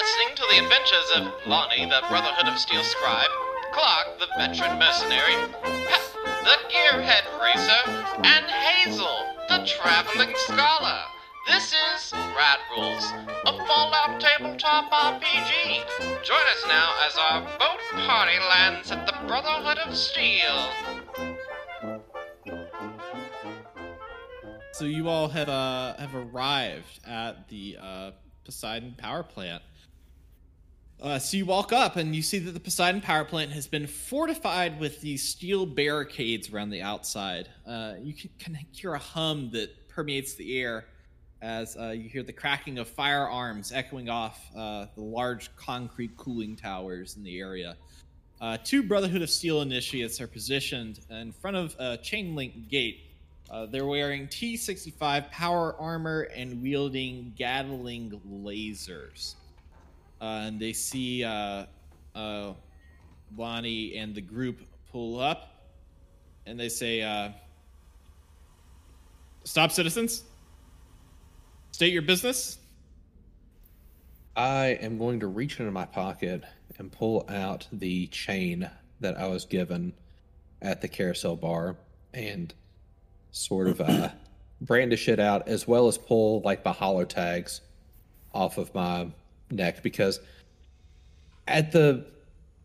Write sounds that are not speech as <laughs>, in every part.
listening to the adventures of Lonnie, the Brotherhood of Steel scribe, Clark, the veteran mercenary, Pep, the gearhead racer, and Hazel, the traveling scholar. This is Rad Rolls, a Fallout tabletop RPG. Join us now as our boat party lands at the Brotherhood of Steel. So you all have uh, have arrived at the uh, Poseidon power plant. Uh, so you walk up and you see that the Poseidon power plant has been fortified with these steel barricades around the outside. Uh, you can, hear a hum that permeates the air as uh, you hear the cracking of firearms echoing off uh, the large concrete cooling towers in the area. Uh, two Brotherhood of Steel initiates are positioned in front of a chain link gate. Uh, they're wearing T 65 power armor and wielding Gatling lasers. Uh, and they see uh, Lonnie and the group pull up and they say, Stop, citizens. State your business. I am going to reach into my pocket and pull out the chain that I was given at the carousel bar and sort of uh, brandish it out as well as pull like the holotags off of my neck because at the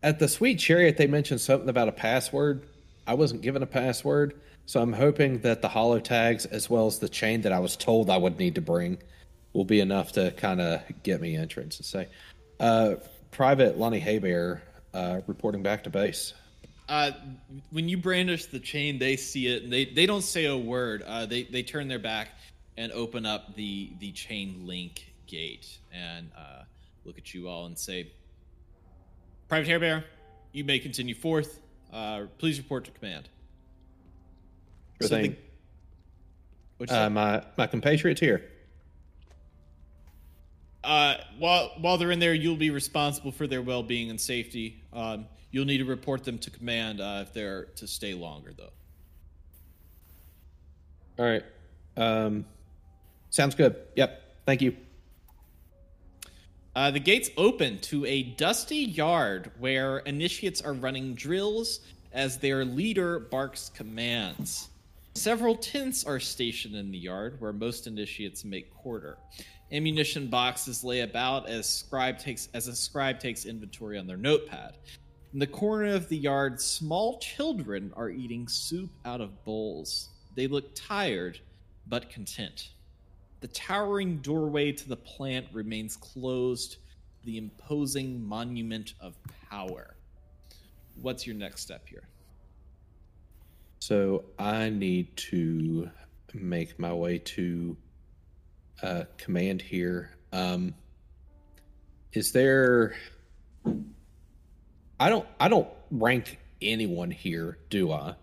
at the sweet chariot they mentioned something about a password. I wasn't given a password, so I'm hoping that the holotags, as well as the chain that I was told I would need to bring, will be enough to kind of get me entrance and say, uh, Private Lonnie Haybear uh, reporting back to base. Uh, when you brandish the chain, they see it. they they don't say a word. Uh, they they turn their back and open up the the chain link gate and uh, look at you all and say, "Private Haybear, you may continue forth. Uh, please report to command." Sure so thing. The, uh, my my compatriots here. Uh, while while they're in there, you'll be responsible for their well-being and safety. Um, you'll need to report them to command uh, if they're to stay longer, though. All right. Um, sounds good. Yep. Thank you. Uh, the gates open to a dusty yard where initiates are running drills as their leader barks commands. Several tents are stationed in the yard where most initiates make quarter. Ammunition boxes lay about as scribe takes as a scribe takes inventory on their notepad. In the corner of the yard, small children are eating soup out of bowls. They look tired but content. The towering doorway to the plant remains closed, the imposing monument of power. What's your next step here? So I need to make my way to uh, command here. Um, is there? I don't. I don't rank anyone here, do I?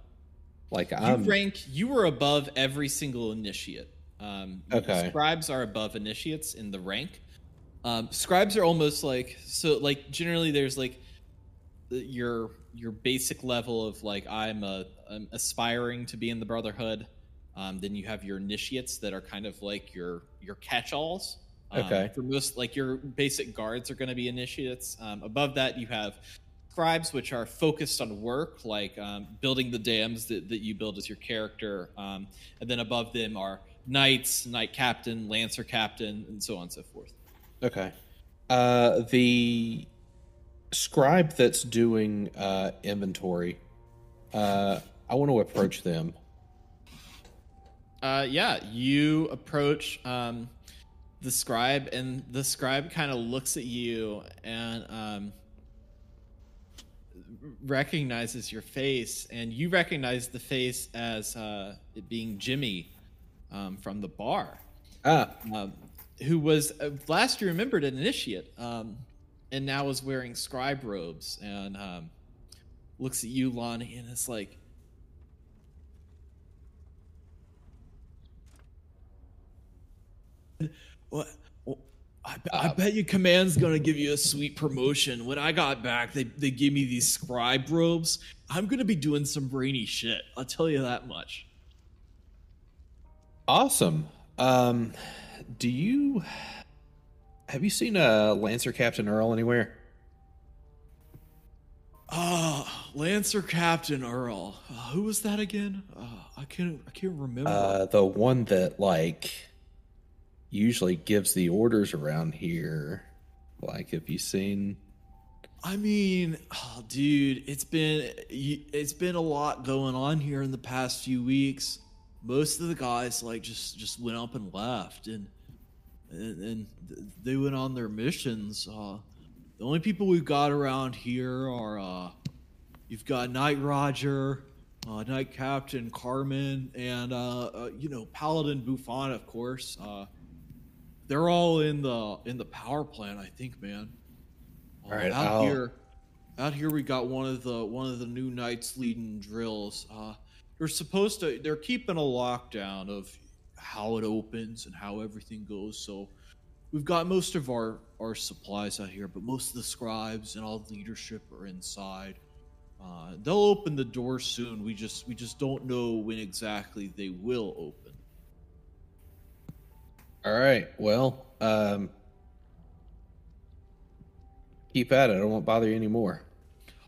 Like you rank. You were above every single initiate. Um, okay. Scribes are above initiates in the rank. Um, scribes are almost like so. Like generally, there's like your your basic level of like I'm a I'm aspiring to be in the Brotherhood. Um, then you have your initiates that are kind of like your your catch-alls. Um, okay. For most, like your basic guards are going to be initiates. Um, above that, you have scribes, which are focused on work, like um, building the dams that, that you build as your character. Um, and then above them are knights, knight captain, lancer captain, and so on and so forth. Okay. Uh, the scribe that's doing uh, inventory, uh, I want to approach them. Uh, yeah, you approach um, the scribe, and the scribe kind of looks at you and um, recognizes your face, and you recognize the face as uh, it being Jimmy um, from the bar. Ah. Um, who was uh, last you remembered an initiate um, and now is wearing scribe robes and um, looks at you, Lonnie, and it's like, <laughs> what? I, I, uh, bet you command's gonna give you a sweet promotion. When I got back, they they gave me these scribe robes. I'm gonna be doing some brainy shit. I'll tell you that much. Awesome. Um, do you have you seen uh, Lancer Captain Earl anywhere? Ah, Lancer Captain Earl. Uh, who was that again? Uh, I can't. I can't remember. Uh, the one that like usually gives the orders around here. Like, have you seen? I mean, oh, dude, it's been it's been a lot going on here in the past few weeks. Most of the guys like just just went up and left, and and, and they went on their missions. Uh, the only people we've got around here are uh, you've got Knight Roger, uh, Knight Captain Carmen, and uh, uh, you know Paladin Buffon, of course. Uh, they're all in the in the power plant, I think, man. All right, out I'll- here, out here we got one of the one of the new knights leading drills. They're supposed to. They're keeping a lockdown of how it opens and how everything goes. So we've got most of our our supplies out here, but most of the scribes and all the leadership are inside. Uh, they'll open the door soon. We just we just don't know when exactly they will open. All right. Well, um, keep at it. I don't won't bother you anymore.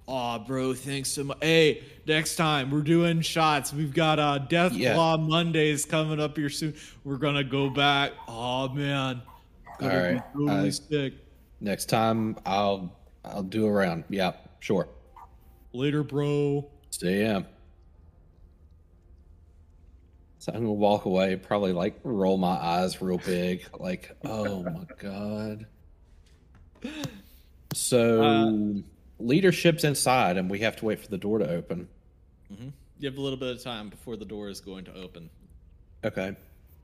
Aw, bro, thanks so much. Hey, next time we're doing shots. We've got uh Death Yeah. Claw Mondays coming up here soon. We're gonna go back. Oh man. All right, totally I- sick. Next time, I'll I'll do a round. Yeah, sure. Later, bro. See ya. So I'm gonna walk away, probably like roll my eyes real big, like, oh my <laughs> god. <laughs> So Uh, leadership's inside, and we have to wait for the door to open. You have a little bit of time before the door is going to open. Okay.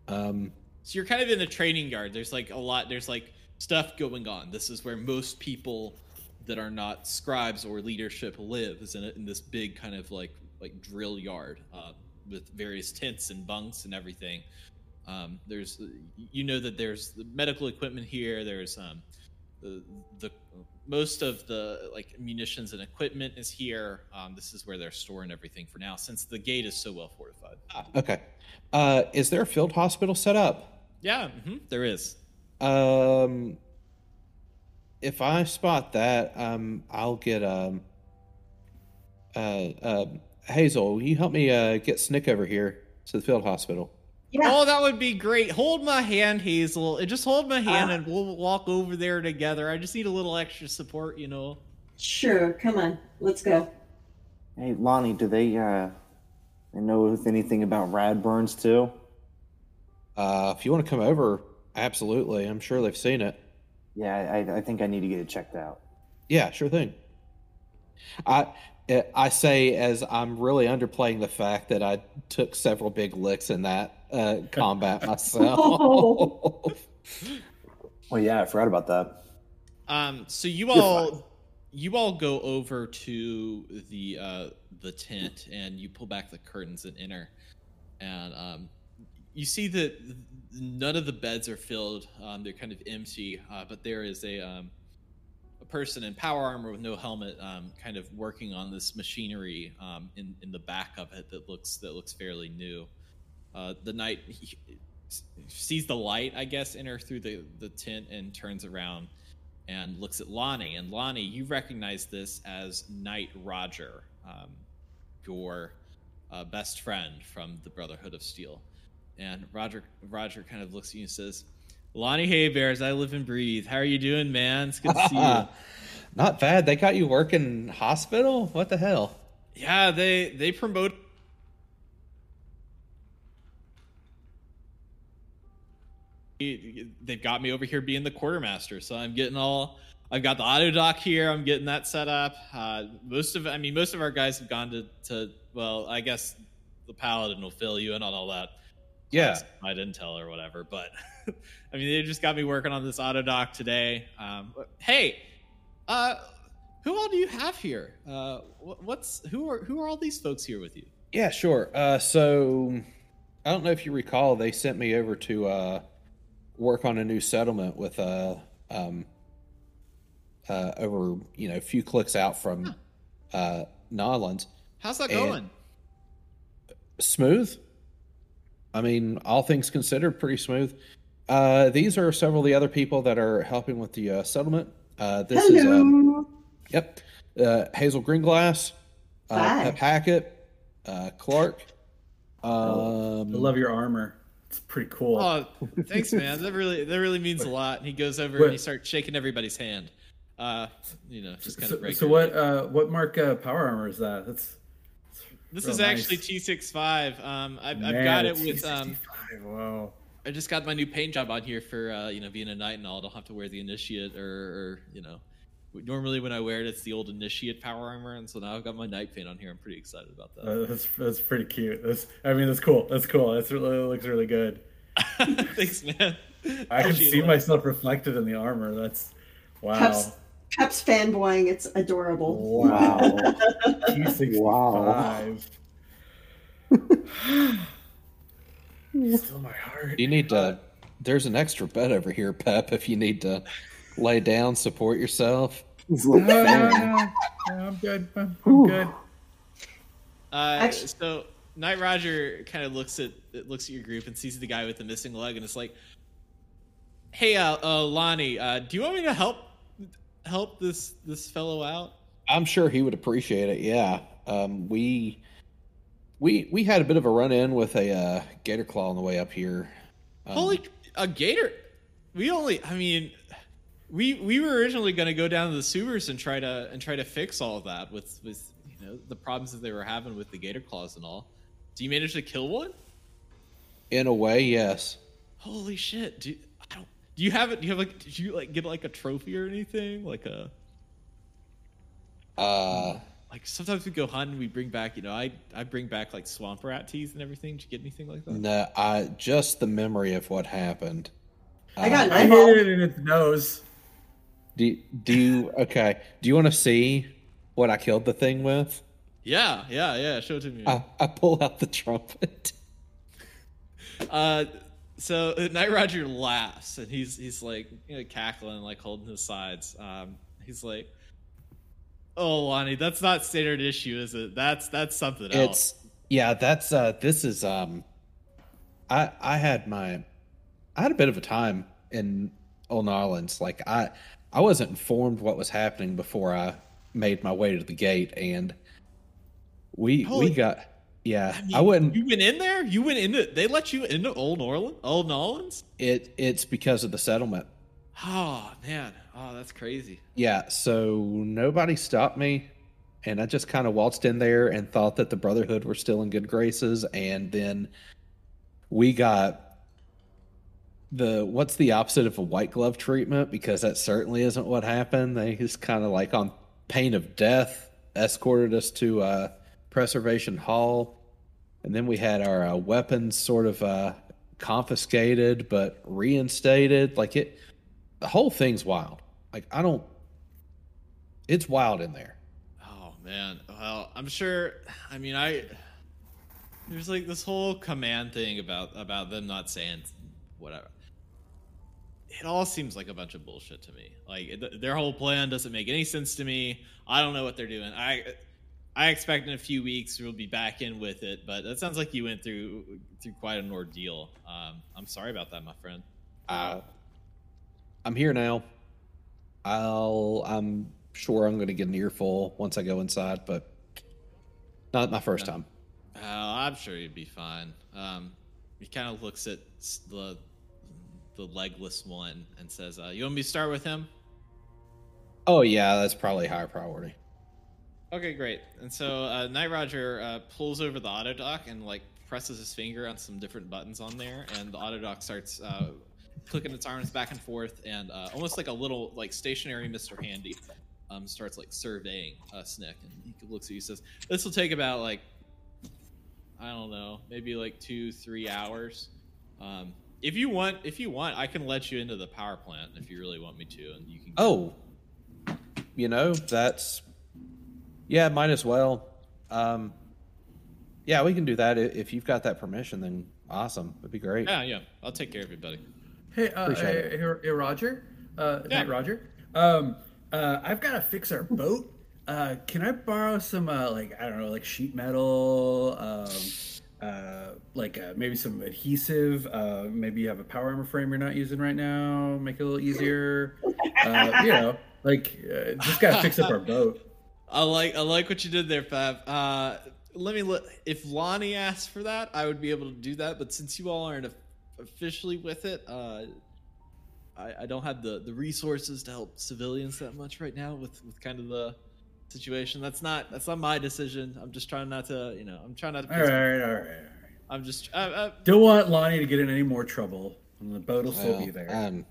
Um, So you're kind of in the training yard. There's like a lot. There's like stuff going on. This is where most people that are not scribes or leadership live. Is in, a, in this big kind of like like drill yard uh, with various tents and bunks and everything. Um, there's you know that there's the medical equipment here. There's um, the, the most of the like munitions and equipment is here. Um, this is where they're storing everything for now, since the gate is so well fortified. Ah, okay. Uh, is there a field hospital set up? Yeah, hmm there is. Um, if I spot that, um, I'll get um, uh, uh, Hazel. Will you help me uh, get Snick over here to the field hospital? Yeah. Oh, that would be great. Hold my hand, Hazel. And Just hold my hand Ah. and we'll walk over there together. I just need a little extra support, you know. Sure. Come on. Let's go. Hey, Lonnie, do they uh they know anything about Radburns too? Uh, if you want to come over, absolutely. I'm sure they've seen it. Yeah, I, I think I need to get it checked out. Yeah, sure thing. I I say as I'm really underplaying the fact that I took several big licks in that uh, <laughs> combat myself. <laughs> Well, yeah, I forgot about that. Um, so you all you all go over to the uh the tent and you pull back the curtains and enter. And um you see that none of the beds are filled. Um, they're kind of empty, uh, but there is a um, a person in power armor with no helmet, um, kind of working on this machinery um, in in the back of it that looks that looks fairly new. Uh, the knight sees the light, I guess, enter through the the tent and turns around and looks at Lonnie. And Lonnie, you recognize this as Knight Roger, um, your uh, best friend from the Brotherhood of Steel. And Roger Roger kind of looks at you and says, Lonnie Haybears, I live and breathe. How are you doing, man? It's good to see you. <laughs> Not bad. They got you working hospital. What the hell? Yeah, they they promote. They've got me over here being the quartermaster, so I'm getting all. I've got the Autodoc here. I'm getting that set up. Uh, most of, I mean, most of our guys have gone to, to. Well, I guess the paladin will fill you in on all that. Yeah. my intel or whatever. But <laughs> I mean, they just got me working on this Autodoc today. Um, hey, uh, who all do you have here? Uh, what's who are who are all these folks here with you? Yeah, sure. Uh, so I don't know if you recall, they sent me over to uh, work on a new settlement with uh, um, uh, over you know a few clicks out from uh, Nodlands. How's that And- going? Smooth. I mean, all things considered, pretty smooth. Uh, these are several of the other people that are helping with the uh, settlement. Uh, this is um, yep, uh, Hazel Greenglass, uh, Hi. Pep Hackett, uh, Clark. Um, I love your armor. It's pretty cool. Oh, thanks, man. That really that really means a lot. And he goes over What- and he starts shaking everybody's hand. Uh, you know, just kind so, of break. so what? Uh, what mark uh, power armor is that? That's This is nice. actually T65. Um, I've, I've got it with um. T65, Wow. I just got my new paint job on here for uh, you know being a knight and all. I don't have to wear the initiate or, or you know. Normally when I wear it, it's the old initiate power armor, and so now I've got my knight paint on here. I'm pretty excited about that. Uh, that's that's pretty cute. That's I mean that's cool. That's cool. That's really that looks really good. <laughs> Thanks, man. I can see it. myself reflected in the armor. That's wow. Pep's, Pep's fanboying. It's adorable. Wow. <laughs> Wow. T sixty <sighs> five. Still my heart. you need to. There's an extra bed over here, Pep. If you need to lay down, support yourself. He's No, no, no, no, I'm good. I'm, I'm good. Uh, Actu- so Knight Roger kind of looks at looks at your group and sees the guy with the missing leg, and it's like, "Hey, uh, uh, Lonnie, uh, do you want me to help help this this fellow out?" I'm sure he would appreciate it. Yeah. Um, we we we had a bit of a run in with a uh, gator claw on the way up here. Um, Holy, a gator! We only, I mean, we we were originally going to go down to the sewers and try to and try to fix all of that with with you know the problems that they were having with the gator claws and all. Do you manage to kill one? in a way, yes. Holy shit! Do you, I don't. Do you have it? Do you have like? Did you like get like a trophy or anything? Like a Uh, like sometimes we go hunting, we bring back. You know, I I bring back like swamp rat teeth and everything. Did you get anything like that? no, I just the memory of what happened. I got Uh, I hit it in its nose. Do do you okay? Do you want to see what I killed the thing with? Yeah, yeah, yeah. Show it to me. I, I pull out the trumpet. <laughs> Uh, so uh, Knight Roger laughs and he's he's like you know, cackling, like holding his sides. Um, he's like, "Oh, Lonnie, that's not standard issue, is it? That's that's something else." It's yeah, that's uh this is um I I had my I had a bit of a time in Old Orleans. Like I I wasn't informed what was happening before I made my way to the gate and we Holy- we got yeah, I, mean, I wouldn't You went in there. You went into. They let you into Old Orleans. Old Orleans. it it's because of the settlement. Oh man. Oh, that's crazy. Yeah, so nobody stopped me, and I just kind of waltzed in there and thought that the Brotherhood were still in good graces, and then we got the what's the opposite of a white glove treatment because that certainly isn't what happened. They just kind of like on pain of death escorted us to uh, Preservation Hall, and then we had our uh, weapons sort of uh, confiscated but reinstated. Like it, the whole thing's wild. Like I don't. It's wild in there. Oh man. Well, I'm sure. I mean, I. There's like this whole command thing about about them not saying whatever. It all seems like a bunch of bullshit to me. Like th- their whole plan doesn't make any sense to me. I don't know what they're doing. I I expect in a few weeks we'll be back in with it, but that sounds like you went through through quite an ordeal. Um, I'm sorry about that, my friend. Uh, I'm here now. I'll. I'm sure I'm going to get an earful once I go inside, but not my first Yeah. time. Uh, I'm sure you'd be fine. Um, he kind of looks at the the legless one and says, uh, "You want me to start with him?" Oh yeah, that's probably higher priority. Okay, great. And so uh, Knight Roger uh, pulls over the Autodoc and like presses his finger on some different buttons on there, and the Autodoc starts uh, clicking its arms back and forth, and uh, almost like a little like stationary Mister Handy um, starts like surveying uh, Snick, and he looks at you and says, "This will take about like I don't know, maybe like two, three hours." Um, if you want, if you want, I can let you into the power plant if you really want me to, and you can. Oh, you know that's yeah, might as well. Um, yeah, we can do that if you've got that permission. Then awesome, it'd be great. yeah, yeah, I'll take care of you, buddy. Hey, uh, hey, hey, hey, Roger. Uh, Yeah. Knight Roger. Um, uh, I've got to fix our boat. Uh, can I borrow some, uh, like I don't know, like sheet metal, um, uh, like uh, maybe some adhesive. Uh, maybe you have a power armor frame you're not using right now. Make it a little easier. Uh, you know, like uh, just gotta fix up our <laughs> boat. I like I like what you did there, Fab. Uh, let me look. If Lonnie asked for that, I would be able to do that. But since you all aren't officially with it, uh, I, I don't have the, the resources to help civilians that much right now with, with kind of the situation. That's not that's not my decision. I'm just trying not to, you know, I'm trying not to. All right, all right, all right. I'm just I, uh, Don't want Lonnie to get in any more trouble, and the boat will still Well, be there. I'm-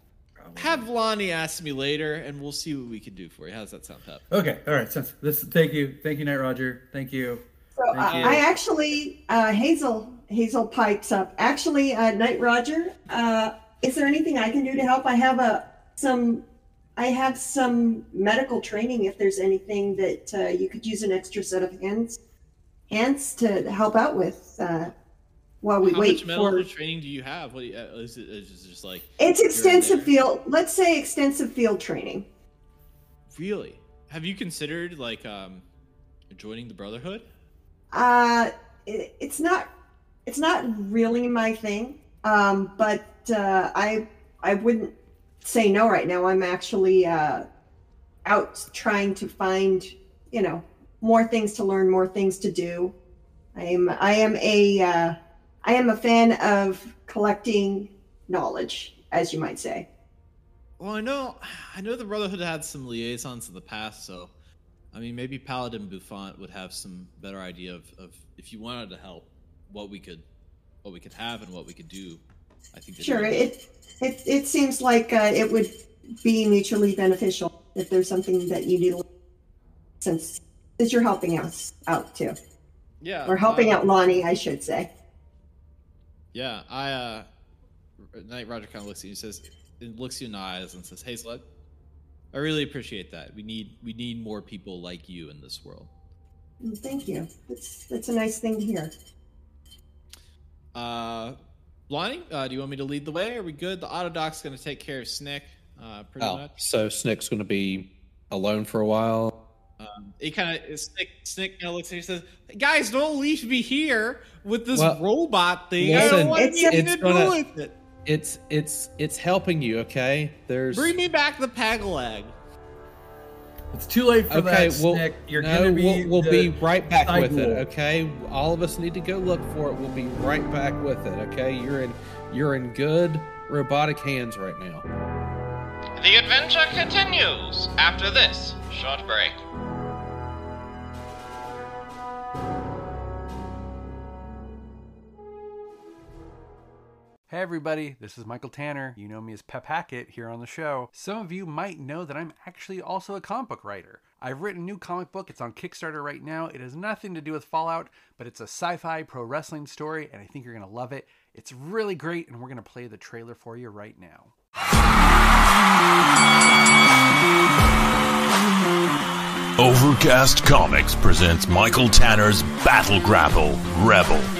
have Lonnie ask me later, and we'll see what we can do for you. How does that sound, Pep? Okay, all right. Sense. This. Thank you, thank you, Knight Roger. Thank you. So Thank I, you. I actually, uh, Hazel, Hazel pipes up. Actually, uh, Knight Roger, uh, is there anything I can do to help? I have a some, I have some medical training. If there's anything that uh, you could use an extra set of hands, hands to help out with uh, while we How wait How much medical for. training do you have? What do you, uh, is it is it just like It's extensive field. Let's say extensive field training. really? Have you considered like um joining the Brotherhood? Uh, it, it's not it's not really my thing. Um, but uh, I I wouldn't say no right now. I'm actually uh, out trying to find you know more things to learn, more things to do. I am I am a uh, I am a fan of collecting knowledge, as you might say. Well, I know, I know the Brotherhood had some liaisons in the past, so I mean, maybe Paladin Buffon would have some better idea of, of if you wanted to help, what we could, what we could have and what we could do. I think. Sure, it it it seems like uh, it would be mutually beneficial if there's something that you need, since since you're helping us out too, yeah, or helping uh, out Lonnie, I should say. Yeah, I. uh Knight Roger kind of looks at you and says, and looks you in the eyes and says, "Hazelet, I really appreciate that. We need we need more people like you in this world." Thank you. That's that's a nice thing to hear. Uh, Lonnie, uh, do you want me to lead the way? Are we good? The Autodoc's going to take care of Snick, uh, pretty Oh, much. so Snick's going to be alone for a while. Um, he kind of Snick. Snick kind of looks at you and says, "Guys, don't leave me here with this Well, robot thing. I don't want it's- anything do with it. It's it's it's helping you. Okay, there's Bring me back the Pagalag." It's too late for okay. that, Well, Snick. You're no, gonna be. we'll, we'll the- be right back side with it. Okay, all of us need to go look for it. We'll be right back with it. Okay, you're in you're in good robotic hands right now. The adventure continues after this short break. Hey everybody, this is Michael Tanner. You know me as Pep Hackett here on the show. Some of you might know that I'm actually also a comic book writer. I've written a new comic book, it's on Kickstarter right now. It has nothing to do with Fallout, but it's a sci fi pro wrestling story, and I think you're gonna love it. It's really great, and we're gonna play the trailer for you right now. Overcast Comics presents Michael Tanner's Battle Grapple Rebel.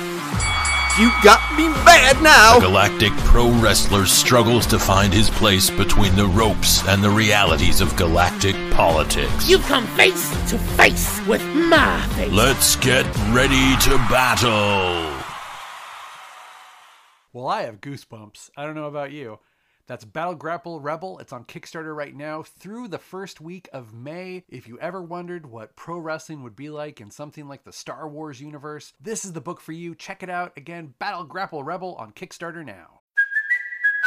You got me bad now! A galactic pro wrestler struggles to find his place between the ropes and the realities of galactic politics. You've come face to face with my face. Let's get ready to battle! Well, I have goosebumps. I don't know about you. That's Battle Grapple Rebel. It's on Kickstarter right now through the first week of May. If you ever wondered what pro wrestling would be like in something like the Star Wars universe, this is the book for you. Check it out. Again, Battle Grapple Rebel on Kickstarter now.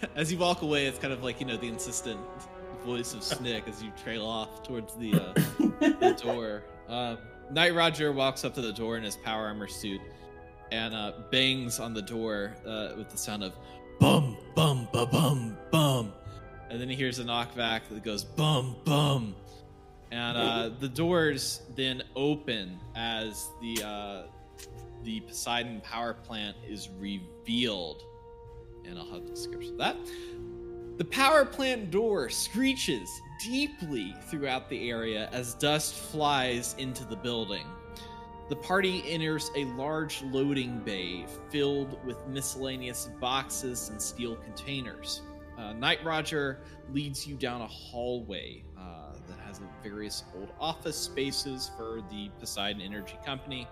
<laughs> as you walk away, it's kind of like you know the insistent voice of Snick as you trail off towards the, uh, the <laughs> door. Um, Knight Roger walks up to the door in his power armor suit and uh, bangs on the door uh, with the sound of bum bum ba bum bum, and then he hears a knockback that goes bum bum, and uh, the doors then open as the uh, the Poseidon power plant is revealed, and I'll have the description of that. The power plant door screeches deeply throughout the area as dust flies into the building. The party enters a large loading bay filled with miscellaneous boxes and steel containers. Uh, Knight Roger leads you down a hallway uh, that has various old office spaces for the Poseidon Energy Company.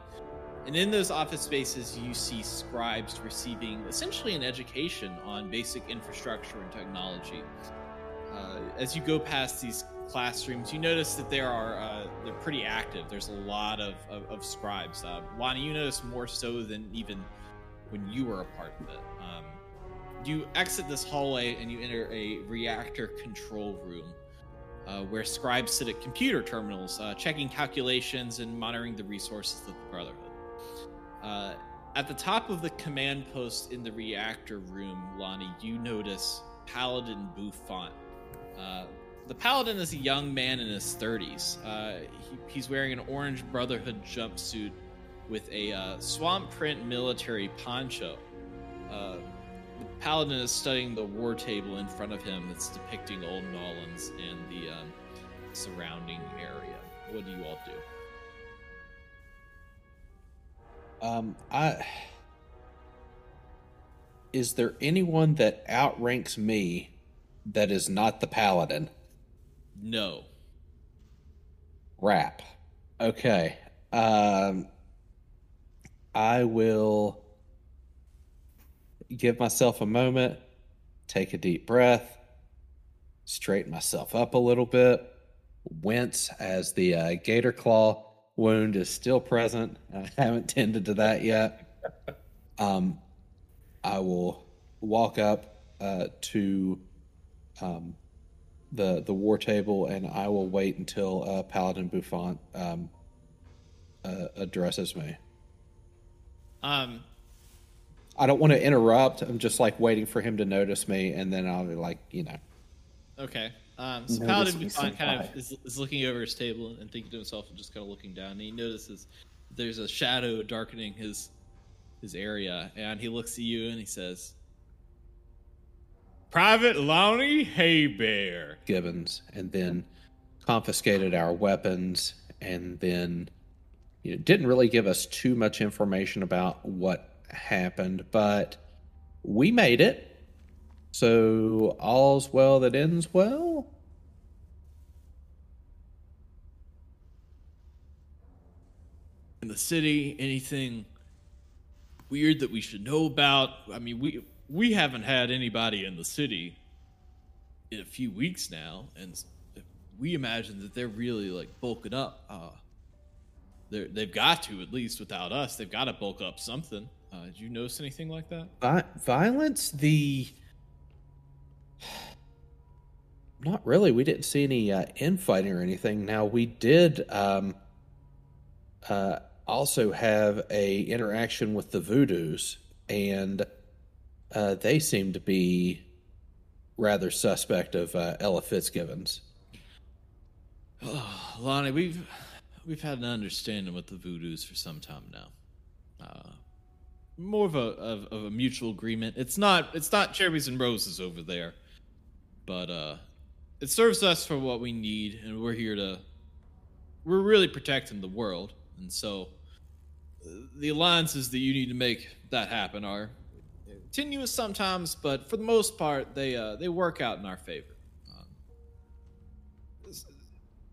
And in those office spaces, you see scribes receiving essentially an education on basic infrastructure and technology. Uh, as you go past these classrooms, you notice that there are uh, they're pretty active. There's a lot of, of, of scribes. Uh, Lonnie, you notice more so than even when you were a part of it. Um, you exit this hallway and you enter a reactor control room. Uh, where scribes sit at computer terminals, uh, checking calculations and monitoring the resources of the Brotherhood. Uh, at the top of the command post in the reactor room, Lonnie, you notice Paladin Buffon. Uh, the Paladin is a young man in his 30s. Uh, he, he's wearing an orange Brotherhood jumpsuit with a uh, swamp print military poncho. Uh, the Paladin is studying the war table in front of him that's depicting Old Nolans and the um, surrounding area. What do you all do? Um, I is there anyone that outranks me that is not the paladin? No. Rap. Okay. Um, I will give myself a moment, take a deep breath, straighten myself up a little bit, wince as the uh, gator claw wound is still present. I <laughs> haven't tended to that yet. Um, I will walk up uh, to um, the the war table, and I will wait until uh, Paladin Buffon um, uh, addresses me. Um, I don't want to interrupt. I'm just like waiting for him to notice me, and then I'll be like, you know. Okay. Um, so Notice Paladin me, Buffon kind of is, is looking over his table and thinking to himself and just kind of looking down. And he notices there's a shadow darkening his his area, and he looks at you and he says, "Private Lonnie Haybear." Gibbons, and then confiscated our weapons, and then you know, didn't really give us too much information about what happened, but we made it. So all's well that ends well. in the city anything weird that we should know about i mean we we haven't had anybody in the city in a few weeks now and we imagine that they're really like bulking up uh they're, they've got to at least without us they've got to bulk up something uh, did you notice anything like that Vi- violence, the. Not really. We didn't see any uh, infighting or anything. Now we did um, uh, also have a interaction with the Voodoos, and uh, they seem to be rather suspect of uh, Ella Fitzgibbons. Oh, Lonnie, we've we've had an understanding with the Voodoos for some time now. Uh, more of a of, of a mutual agreement. It's not it's not cherries and roses over there, but uh, it serves us for what we need, and we're here to. We're really protecting the world, and so the alliances that you need to make that happen are tenuous sometimes, but for the most part, they uh, they work out in our favor.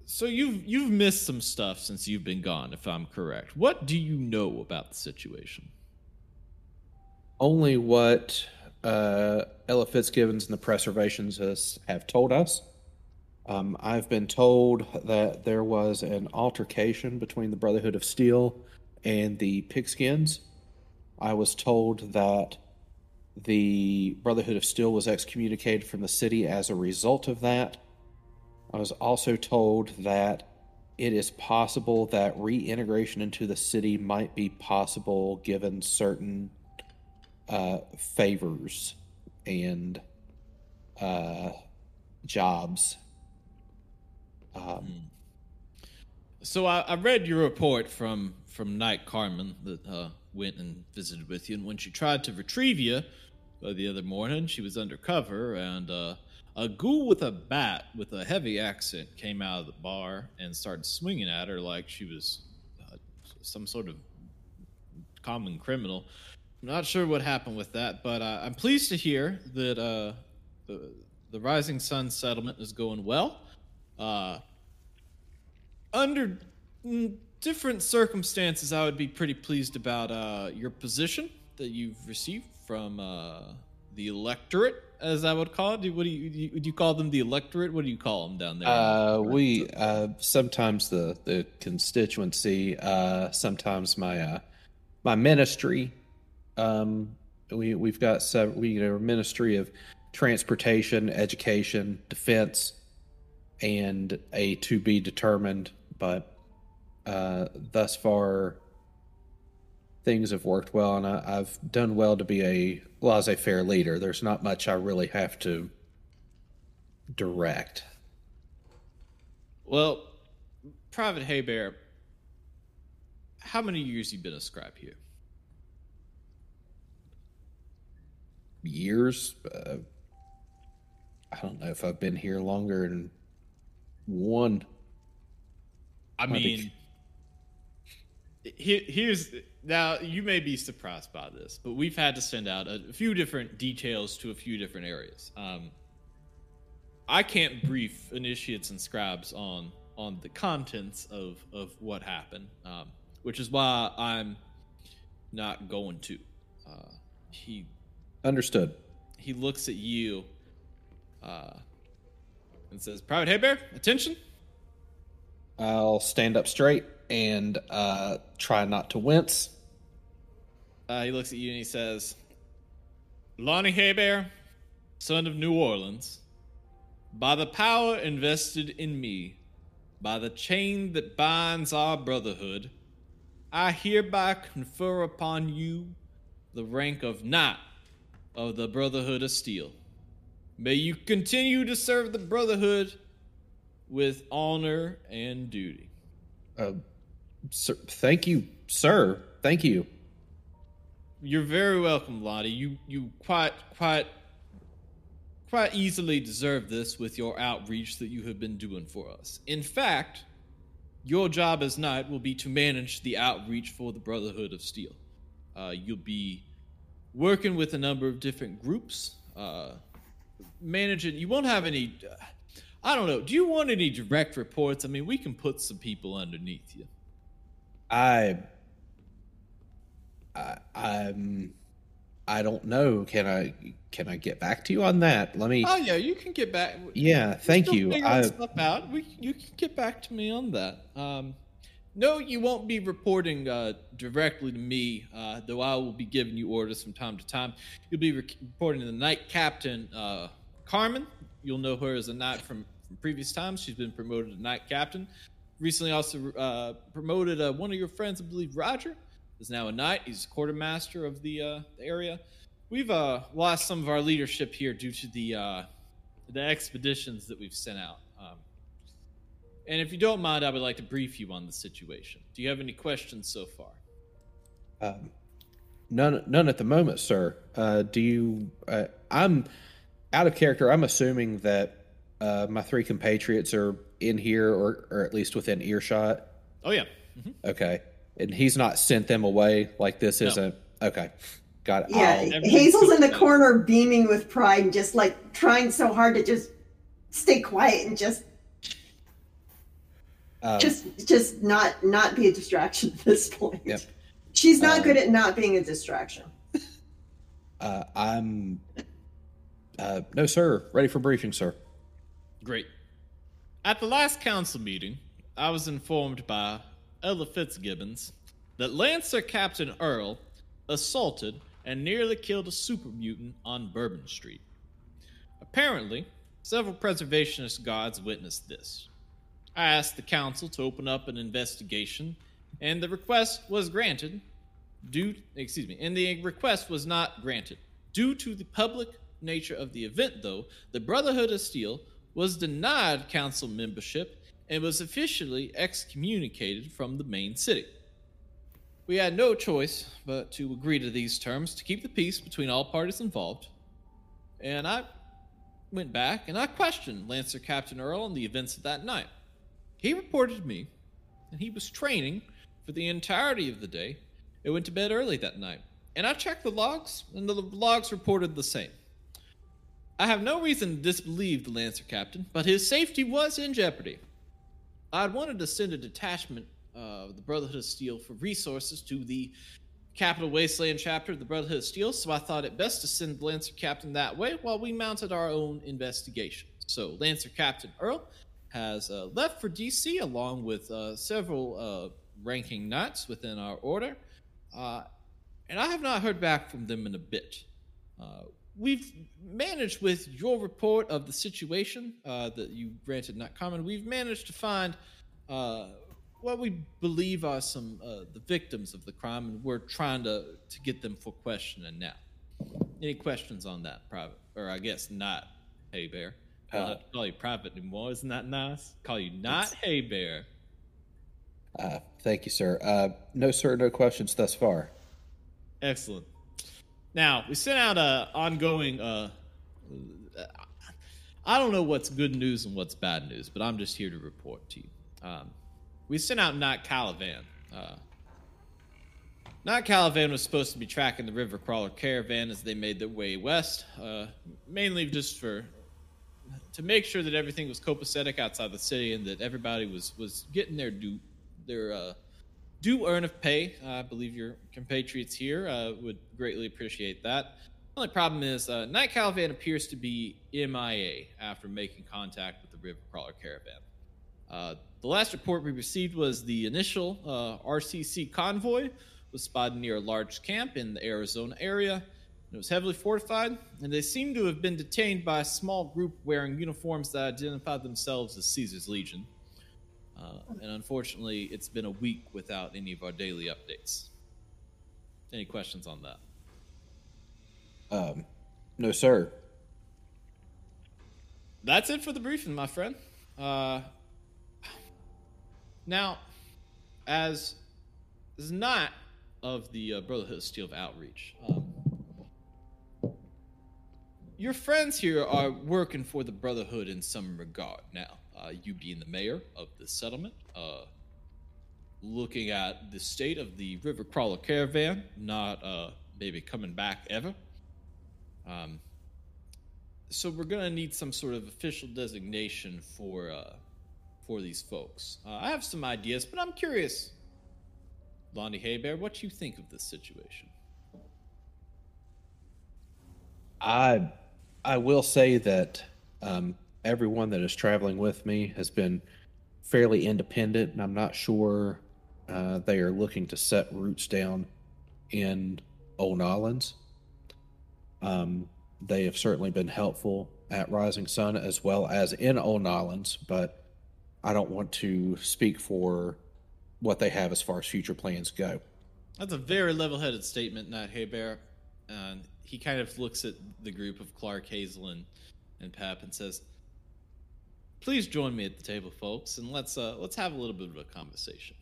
So you've you've missed some stuff since you've been gone, if I'm correct. What do you know about the situation? Only what uh, Ella Fitzgibbons and the preservations has, have told us. Um, I've been told that there was an altercation between the Brotherhood of Steel and the Pigskins. I was told that the Brotherhood of Steel was excommunicated from the city as a result of that. I was also told that it is possible that reintegration into the city might be possible given certain uh, favors and uh, jobs. Um, So I, I read your report from from Knight Carmen that uh, went and visited with you, and when she tried to retrieve you uh, the other morning, she was undercover, and uh, a ghoul with a bat with a heavy accent came out of the bar and started swinging at her like she was uh, some sort of common criminal. I'm not sure what happened with that, but uh, I'm pleased to hear that uh, the the Rising Sun settlement is going well. Uh, under different circumstances, I would be pretty pleased about uh, your position that you've received from uh, the electorate, as I would call it. What do you, do you do? You call them the electorate? What do you call them down there? Uh, we uh, sometimes the the constituency, uh, sometimes my uh, my ministry. Um, we we've got several. We you know, ministry of transportation, education, defense, and a to be determined. But uh, thus far, things have worked well, and I, I've done well to be a laissez-faire leader. There's not much I really have to direct. Well, Private Haybear, how many years you been a scribe here? Years? Uh, I don't know if I've been here longer than one. I mean, here, here's now you may be surprised by this, but we've had to send out a, few different details to a few different areas. Um, I can't brief initiates and scribes on on the contents of of what happened, um, which is why I'm not going to. Uh, he Understood. he looks at you uh, and says, "Private Haybear, attention." I'll stand up straight and uh, try not to wince. Uh, he looks at you and he says, Lonnie Haybear, son of New Orleans, by the power invested in me, by the chain that binds our brotherhood, I hereby confer upon you the rank of Knight of the Brotherhood of Steel. May you continue to serve the Brotherhood with honor and duty. Uh, sir, thank you, sir. Thank you. You're very welcome, Lottie. You you quite quite quite easily deserve this with your outreach that you have been doing for us. In fact, your job as knight will be to manage the outreach for the Brotherhood of Steel. Uh, you'll be working with a number of different groups, uh, managing. You won't have any. Uh, I don't know. Do you want any direct reports? I mean, we can put some people underneath you. I, I, I'm, I don't know. Can I, can I get back to you on that? Let me. Oh yeah, you can get back. Yeah, We're thank you. I- stuff out. We, you can get back to me on that. Um, no, you won't be reporting uh, directly to me, uh, though I will be giving you orders from time to time. You'll be re- reporting to the knight captain, uh, Carmen. You'll know her as a knight from, from previous times. She's been promoted to knight captain. Recently, also uh, promoted uh, one of your friends, I believe Roger, is now a knight. He's quartermaster of the, uh, the area. We've lost some of our leadership here due to the the expeditions that we've sent out. And if you don't mind, I would like to brief you on the situation. Do you have any questions so far? Um, none, none at the moment, sir. Uh, do you? Uh, I'm out of character. I'm assuming that uh, my three compatriots are in here, or, or at least within earshot. Oh yeah. Okay, and he's not sent them away. Like this No. isn't. Okay, got it. Yeah, I'll- Hazel's in the cooked corner beaming with pride and just like trying so hard to just stay quiet and just um, just just not not be a distraction at this point. Yep. She's not Um, good at not being a distraction. uh, I'm. Uh, no, sir. Ready for briefing, sir. Great. At the last council meeting, I was informed by Ella Fitzgibbons that Lancer Captain Earl assaulted and nearly killed a super mutant on Bourbon Street. Apparently, several preservationist guards witnessed this. I asked the council to open up an investigation, and the request was granted. Due, excuse me, and the request was not granted due to the public nature of the event. Though the Brotherhood of Steel was denied council membership and was officially excommunicated from the main city. We had no choice but to agree to these terms to keep the peace between all parties involved. And I went back and I questioned Lancer Captain Earl on the events of that night. He reported to me that he was training for the entirety of the day and went to bed early that night. And I checked the logs, and the logs reported the same. I have no reason to disbelieve the Lancer Captain, but his safety was in jeopardy. I'd wanted to send a detachment of the Brotherhood of Steel for resources to the Capital Wasteland chapter of the Brotherhood of Steel, so I thought it best to send the Lancer Captain that way while we mounted our own investigation. So, Lancer Captain Earl has uh, left for DC along with uh, several uh, ranking knights within our order, uh, and I have not heard back from them in a bit. Uh, we've managed, with your report of the situation that you granted not common, we've managed to find what we believe are some the victims of the crime, and we're trying to to get them for questioning now. Any questions on that, private? Or I guess not, Haybear. Call you private anymore. Isn't that nice? Call you not Haybear. Uh, thank you, sir. Uh, no, sir, no questions thus far. Excellent. Now we sent out a ongoing. Uh, I don't know what's good news and what's bad news, but I'm just here to report to you. Um, we sent out Knight Calivan. Uh, Knight Calivan was supposed to be tracking the River Crawler caravan as they made their way west, uh, mainly just for to make sure that everything was copacetic outside the city and that everybody was was getting their due their uh, due earn of pay. I believe your compatriots here uh, would greatly appreciate that. The only problem is uh, Knight Calivan appears to be MIA after making contact with the River Crawler caravan. Uh, the last report we received was the initial uh, RCC convoy was spotted near a large camp in the Arizona area. It was heavily fortified, and they seem to have been detained by a small group wearing uniforms that identified themselves as Caesar's Legion. Uh, and unfortunately, it's been a week without any of our daily updates. Any questions on that? Um, no, sir. That's it for the briefing, my friend. Uh, now, as is not of the uh, Brotherhood of Steel of Outreach, um, your friends here are working for the Brotherhood in some regard. Now, uh, you being the mayor of the settlement, uh, looking at the state of the River Crawler caravan, not uh, maybe coming back ever. Um, so we're gonna need some sort of official designation for uh, for these folks. Uh, I have some ideas, but I'm curious, Lonnie Haybear, what you think of this situation. I I will say that um, everyone that is traveling with me has been fairly independent, and I'm not sure uh, they are looking to set roots down in Old Nolans. Um, they have certainly been helpful at Rising Sun as well as in Old Nolans, but I don't want to speak for what they have as far as future plans go. That's a very level-headed statement, Nat Haybear. And he kind of looks at the group of Clark, Hazel, and, and Pep and says, "Please join me at the table, folks, and let's uh, let's have a little bit of a conversation."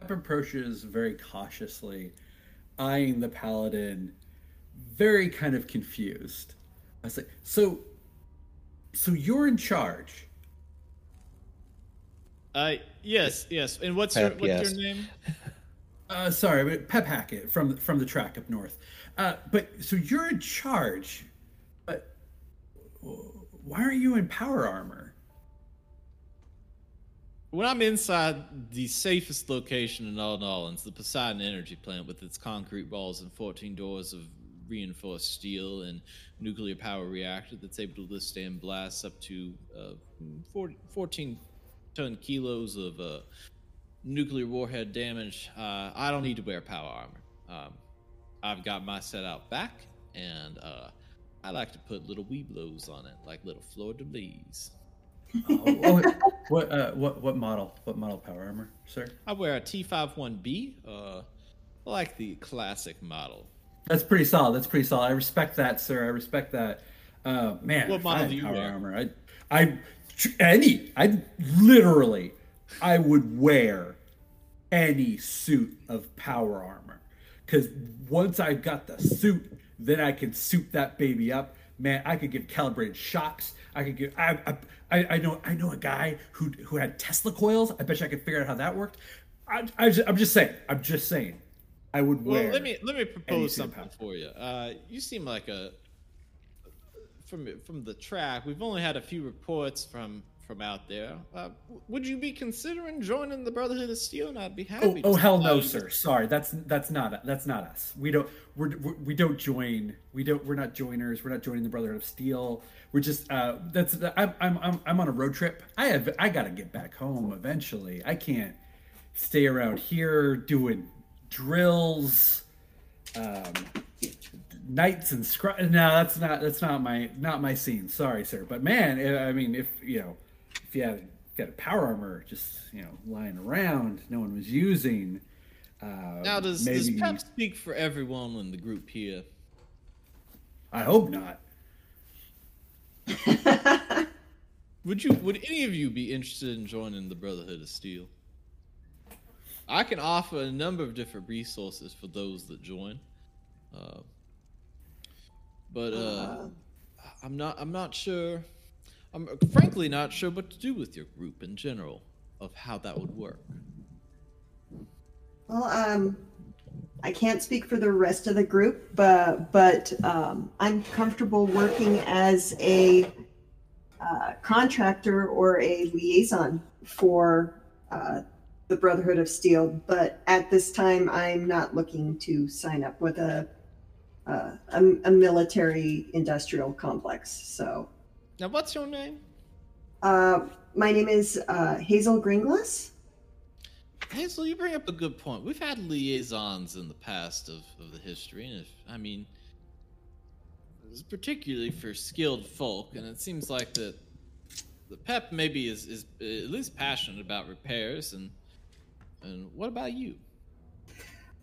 Pep approaches very cautiously, eyeing the paladin, very kind of confused. I say, "So, so you're in charge." Uh, yes, yes. And what's your what's yes. your name? <laughs> Uh, sorry, but Pep Hackett from from the track up north. Uh, but so you're in charge, but why aren't you in power armor? When I'm inside the safest location in all Nolans, the Poseidon Energy Plant with its concrete walls and 14 doors of reinforced steel and nuclear power reactor that's able to withstand blasts up to uh, 40, 14 ton kilos of uh, nuclear warhead damage, uh, I don't need to wear power armor. Um, I've got my set out back, and uh, I like to put little weeblos on it, like little fleur de lis. <laughs> Oh, oh, what uh, what what model? What model power armor, sir? I wear a T51B. Uh, I like the classic model. That's pretty solid. That's pretty solid. I respect that, sir. I respect that. Uh, man, What model do you power wear? armor. I I Any, I literally, I would wear any suit of power armor because once I've got the suit, then I can suit that baby up. Man, I could give calibrated shocks. I could give. I, I, I know. I know a guy who who had Tesla coils. I bet you I could figure out how that worked. I, I just, I'm just saying. I'm just saying. I would wear. Well, let me let me propose something for you. Uh, you seem like a from from the track. We've only had a few reports from from out there. Uh, would you be considering joining the Brotherhood of Steel? And I'd be Oh, happy. oh to hell no, sir. Sorry, that's that's not that's not us. We don't we're, we're we don't join. We don't we're not joiners. We're not joining the Brotherhood of Steel. We're just uh that's I'm I'm I'm, I'm on a road trip. I have I got to get back home eventually. I can't stay around here doing drills um knights and scr- no that's not that's not my not my scene sorry sir but man i mean if you know if you had if you had a power armor just you know lying around no one was using uh Now, does maybe does Pep speak for everyone in the group here? i hope not <laughs> Would you? Would any of you be interested in joining the Brotherhood of Steel? I can offer a number of different resources for those that join, uh, but uh, I'm not. I'm not sure. I'm frankly not sure what to do with your group in general, of how that would work. Well, um, I can't speak for the rest of the group, but but um, I'm comfortable working as a uh, contractor or a liaison for uh, the Brotherhood of Steel. But at this time, I'm not looking to sign up with a uh, a, a military industrial complex. So, Now, what's your name? uh, my name is uh, Hazel Gringlas. Hazel, you bring up a good point. We've had liaisons in the past of, of the history, and if I mean, particularly for skilled folk, and it seems like that the Pep maybe is, is at least passionate about repairs. And and what about you?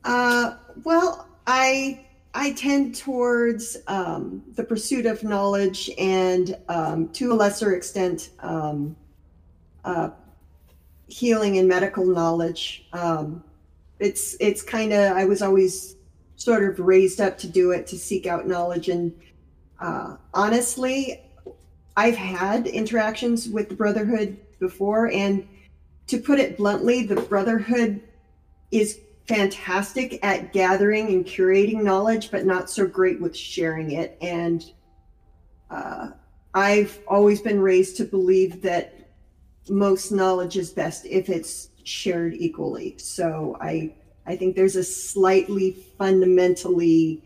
Uh, well, I I tend towards um, the pursuit of knowledge and, um, to a lesser extent, um, uh, healing and medical knowledge. Um, it's it's kind of I was always sort of raised up to do it to seek out knowledge and uh, honestly, I've had interactions with the Brotherhood before, and to put it bluntly, the Brotherhood is fantastic at gathering and curating knowledge, but not so great with sharing it. And uh, I've always been raised to believe that most knowledge is best if it's shared equally. So I I think there's a slightly fundamentally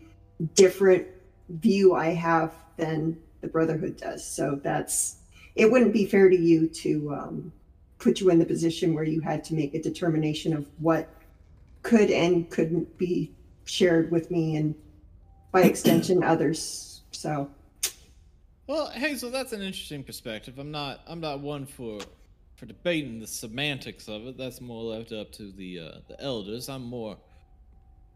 different view I have than the Brotherhood does. So that's it wouldn't be fair to you to um, put you in the position where you had to make a determination of what could and couldn't be shared with me and by <clears throat> extension others. So Well, Hazel, that's an interesting perspective. I'm not I'm not one for for debating the semantics of it. That's more left up to the uh, the elders. I'm more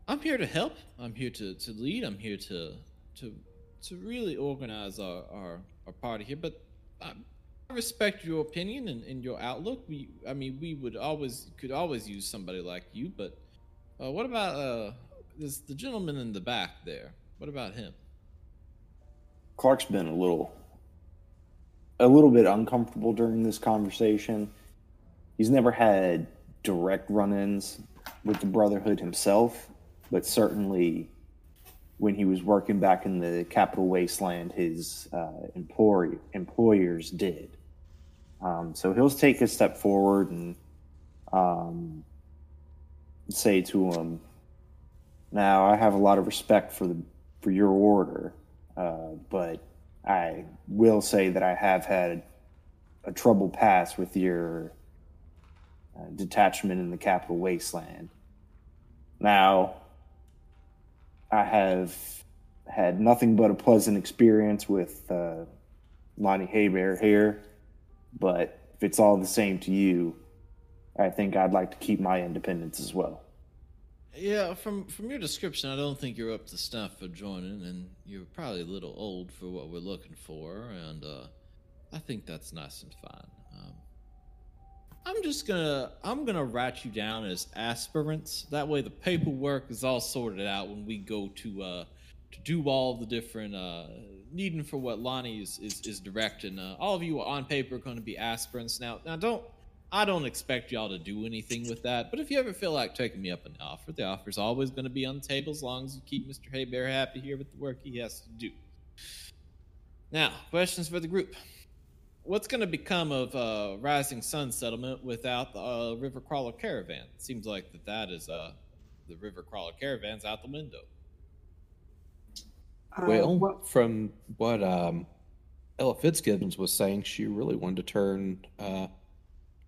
I'm here to help. I'm here to, to lead. I'm here to to to really organize our, our, our party here. But I respect your opinion and, and your outlook. We I mean we would always could always use somebody like you, but uh, what about uh this the gentleman in the back there? What about him? Clark's been a little a little bit uncomfortable during this conversation. He's never had direct run-ins with the Brotherhood himself, but certainly when he was working back in the Capital Wasteland, his uh, employ- employers did. Um, so he'll take a step forward and um, say to him, "Now I have a lot of respect for the for your order, uh, but I will say that I have had a troubled past with your uh, detachment in the Capital Wasteland. Now, I have had nothing but a pleasant experience with uh, Lonnie Haybear here, but if it's all the same to you, I think I'd like to keep my independence as well. Yeah, from from your description, I don't think you're up to snuff for joining, and you're probably a little old for what we're looking for. And uh, I think that's nice and fine. Um, I'm just gonna I'm gonna write you down as aspirants. That way, the paperwork is all sorted out when we go to uh, to do all the different uh, needing for what Lonnie is is, is directing. Uh, all of you are on paper going to be aspirants. Now, now don't I don't expect y'all to do anything with that. But if you ever feel like taking me up an offer, the offer's always going to be on the table as long as you keep Mr. Haybear happy here with the work he has to do. Now, questions for the group. What's going to become of uh, Rising Sun Settlement without the uh, River Crawler Caravan? It seems like that that is uh, the River Crawler Caravan's out the window. Uh, Well, what- from what um, Ella Fitzgibbons was saying, she really wanted to turn uh,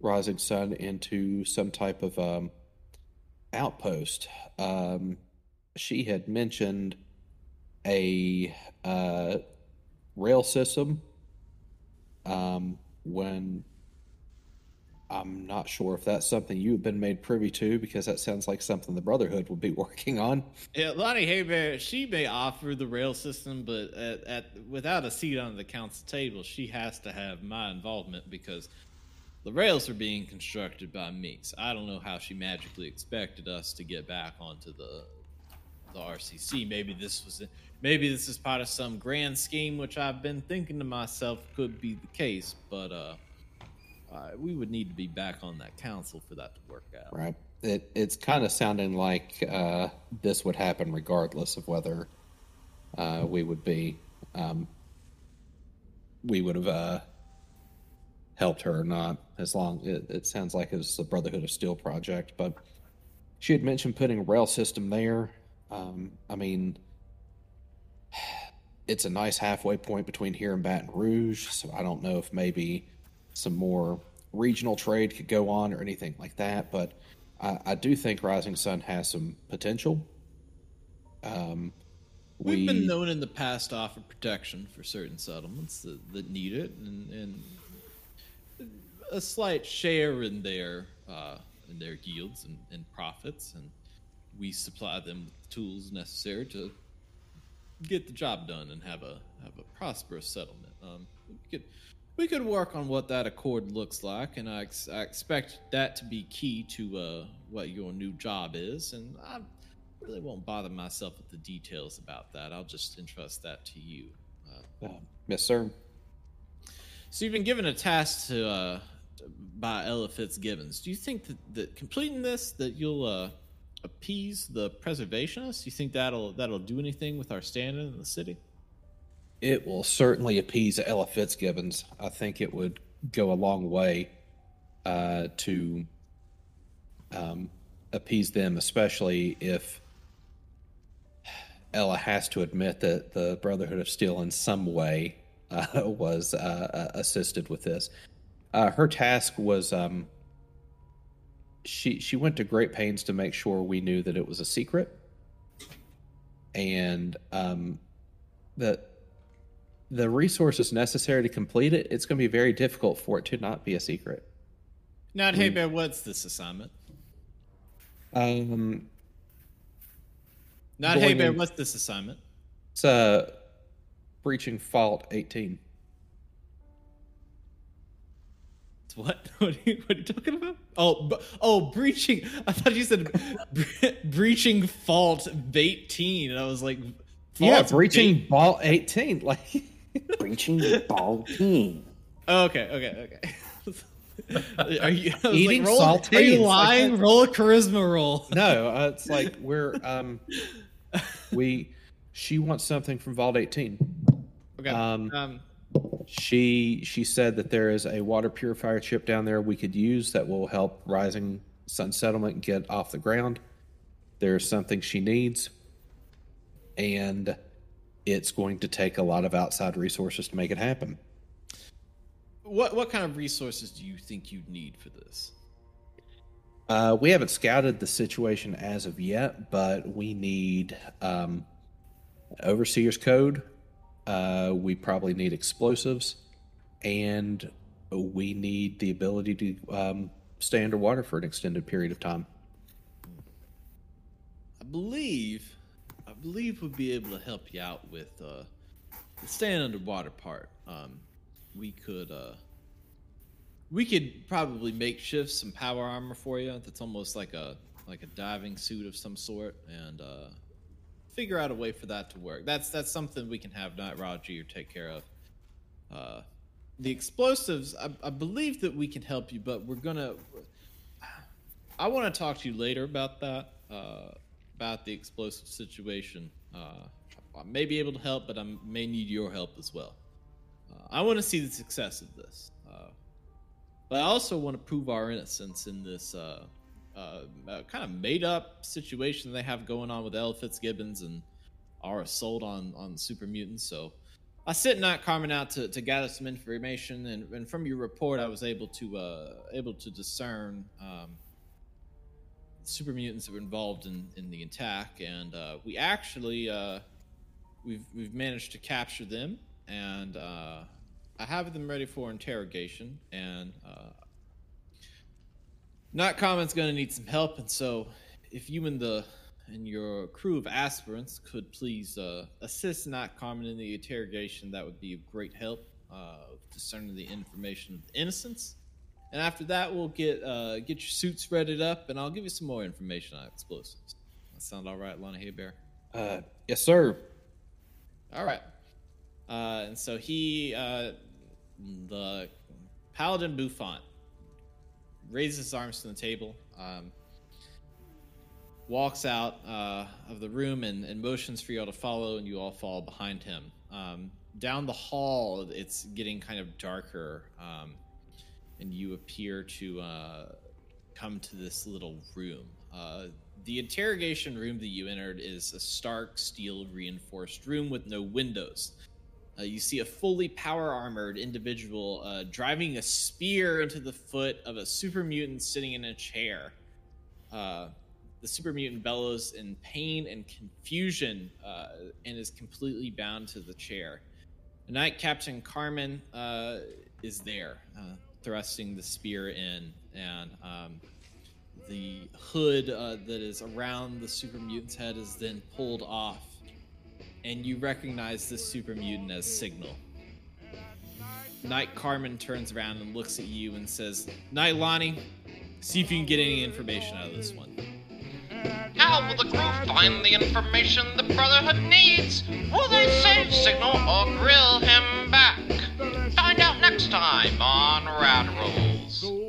Rising Sun into some type of um, outpost. Um, she had mentioned a uh, rail system. Um, when I'm not sure if that's something you've been made privy to, because that sounds like something the Brotherhood would be <laughs> working on. Yeah, Lonnie Haybear, she may offer the rail system, but at, at without a seat on the council table, she has to have my involvement because the rails are being constructed by Meeks. I don't know how she magically expected us to get back onto the the RCC. Maybe this was maybe this is part of some grand scheme, which I've been thinking to myself could be the case, but uh, uh we would need to be back on that council for that to work out. Right. It it's kind of sounding like uh, this would happen regardless of whether uh, we would be um, we would have uh, helped her or not. As long it, it sounds like it was the Brotherhood of Steel project, but she had mentioned putting a rail system there. Um, I mean, <sighs> it's a nice halfway point between here and Baton Rouge, so I don't know if maybe some more regional trade could go on or anything like that. But I, I do think Rising Sun has some potential. Um, We've been known in the past to offer protection for certain settlements that, that need it, and, and a slight share in their uh, in their yields and, and profits, and we supply them with the tools necessary to get the job done and have a have a prosperous settlement. Um, we could we could work on what that accord looks like, and I, ex- I expect that to be key to uh, what your new job is. And I really won't bother myself with the details about that. I'll just entrust that to you. Uh, Uh, yes, sir. so you've been given a task to uh, by Ella Fitzgibbons. Do you think that, that completing this that you'll uh, appease the preservationists? You think that'll that'll do anything with our standing in the city? It will certainly appease Ella Fitzgibbons. I think it would go a long way uh, to um, appease them, especially if Ella has to admit that the Brotherhood of Steel, in some way, uh, <laughs> was uh, uh, assisted with this. Uh, her task was um, she she went to great pains to make sure we knew that it was a secret, and um, that the resources necessary to complete it, it's going to be very difficult for it to not be a secret. Not Haybear, what's this assignment? Um, Not Haybear, in- what's this assignment? it's uh, breaching Vault 18. What? <laughs> What are, you, what are you talking about? Oh, b- oh, breaching. I thought you said bre- breaching fault bait teen, and I was like, Yeah, breaching bait- ball 18. Like, <laughs> Breaching ball team. Oh, okay, okay, okay. <laughs> Are you Eating like, roll, Are you saltines, like lying? roll a charisma roll. no, uh, it's like we're um, we. She wants something from Vault 18. Okay. Um, um, She she said that there is a water purifier chip down there we could use that will help Rising Sun Settlement get off the ground. There's something she needs, and it's going to take a lot of outside resources to make it happen. what what kind of resources do you think you'd need for this? Uh, we haven't scouted the situation as of yet, but we need um, overseer's code. Uh, we probably need explosives, and we need the ability to um, stay underwater for an extended period of time. I believe, I believe we'll be able to help you out with uh, the staying underwater part. Um, we could uh, we could probably makeshift some power armor for you. That's almost like a like a diving suit of some sort, and uh, figure out a way for that to work. That's that's something we can have Knight Raji or take care of. Uh, the explosives, I, I believe that we can help you, but we're gonna. I want to talk to you later about that, uh, about the explosive situation. Uh, I may be able to help, but I may need your help as well. Uh, I want to see the success of this, uh, but I also want to prove our innocence in this uh, uh, uh, kind of made-up situation they have going on with Ella Fitzgibbons and our sold on on super mutants. So. I sent Knight Carmen out to, to gather some information, and, and from your report, I was able to uh, able to discern um, super mutants that were involved in, in the attack, and uh, we actually uh, we've we've managed to capture them, and uh, I have them ready for interrogation. And uh, Common's going to need some help, and so if you and the and your crew of aspirants could please uh, assist Not Common in the interrogation, that would be of great help uh, discerning the information of innocence. And after that, we'll get uh, get your suits readied up, and I'll give you some more information on explosives. That sound all right, Lana Haybear? Uh, yes, sir. All right. Uh, and so he, uh, the Paladin Buffon, raises his arms to the table. Um, walks out uh, of the room and, and, motions for you all to follow, and you all follow behind him. Um, down the hall, it's getting kind of darker, um, and you appear to uh, come to this little room. Uh, the interrogation room that you entered is a stark steel reinforced room with no windows. Uh, you see a fully power armored individual uh, driving a spear into the foot of a super mutant sitting in a chair. Uh, the super mutant bellows in pain and confusion uh, and is completely bound to the chair. Knight Captain Carmen uh, is there, uh, thrusting the spear in, and um, the hood that is around the super mutant's head is then pulled off, and you recognize this super mutant as Signal. Knight Carmen turns around and looks at you and says, Knight Lonnie, see if you can get any information out of this one. How will the crew find the information the Brotherhood needs? Will they save Signal or grill him back? Find out next time on Rad Rolls.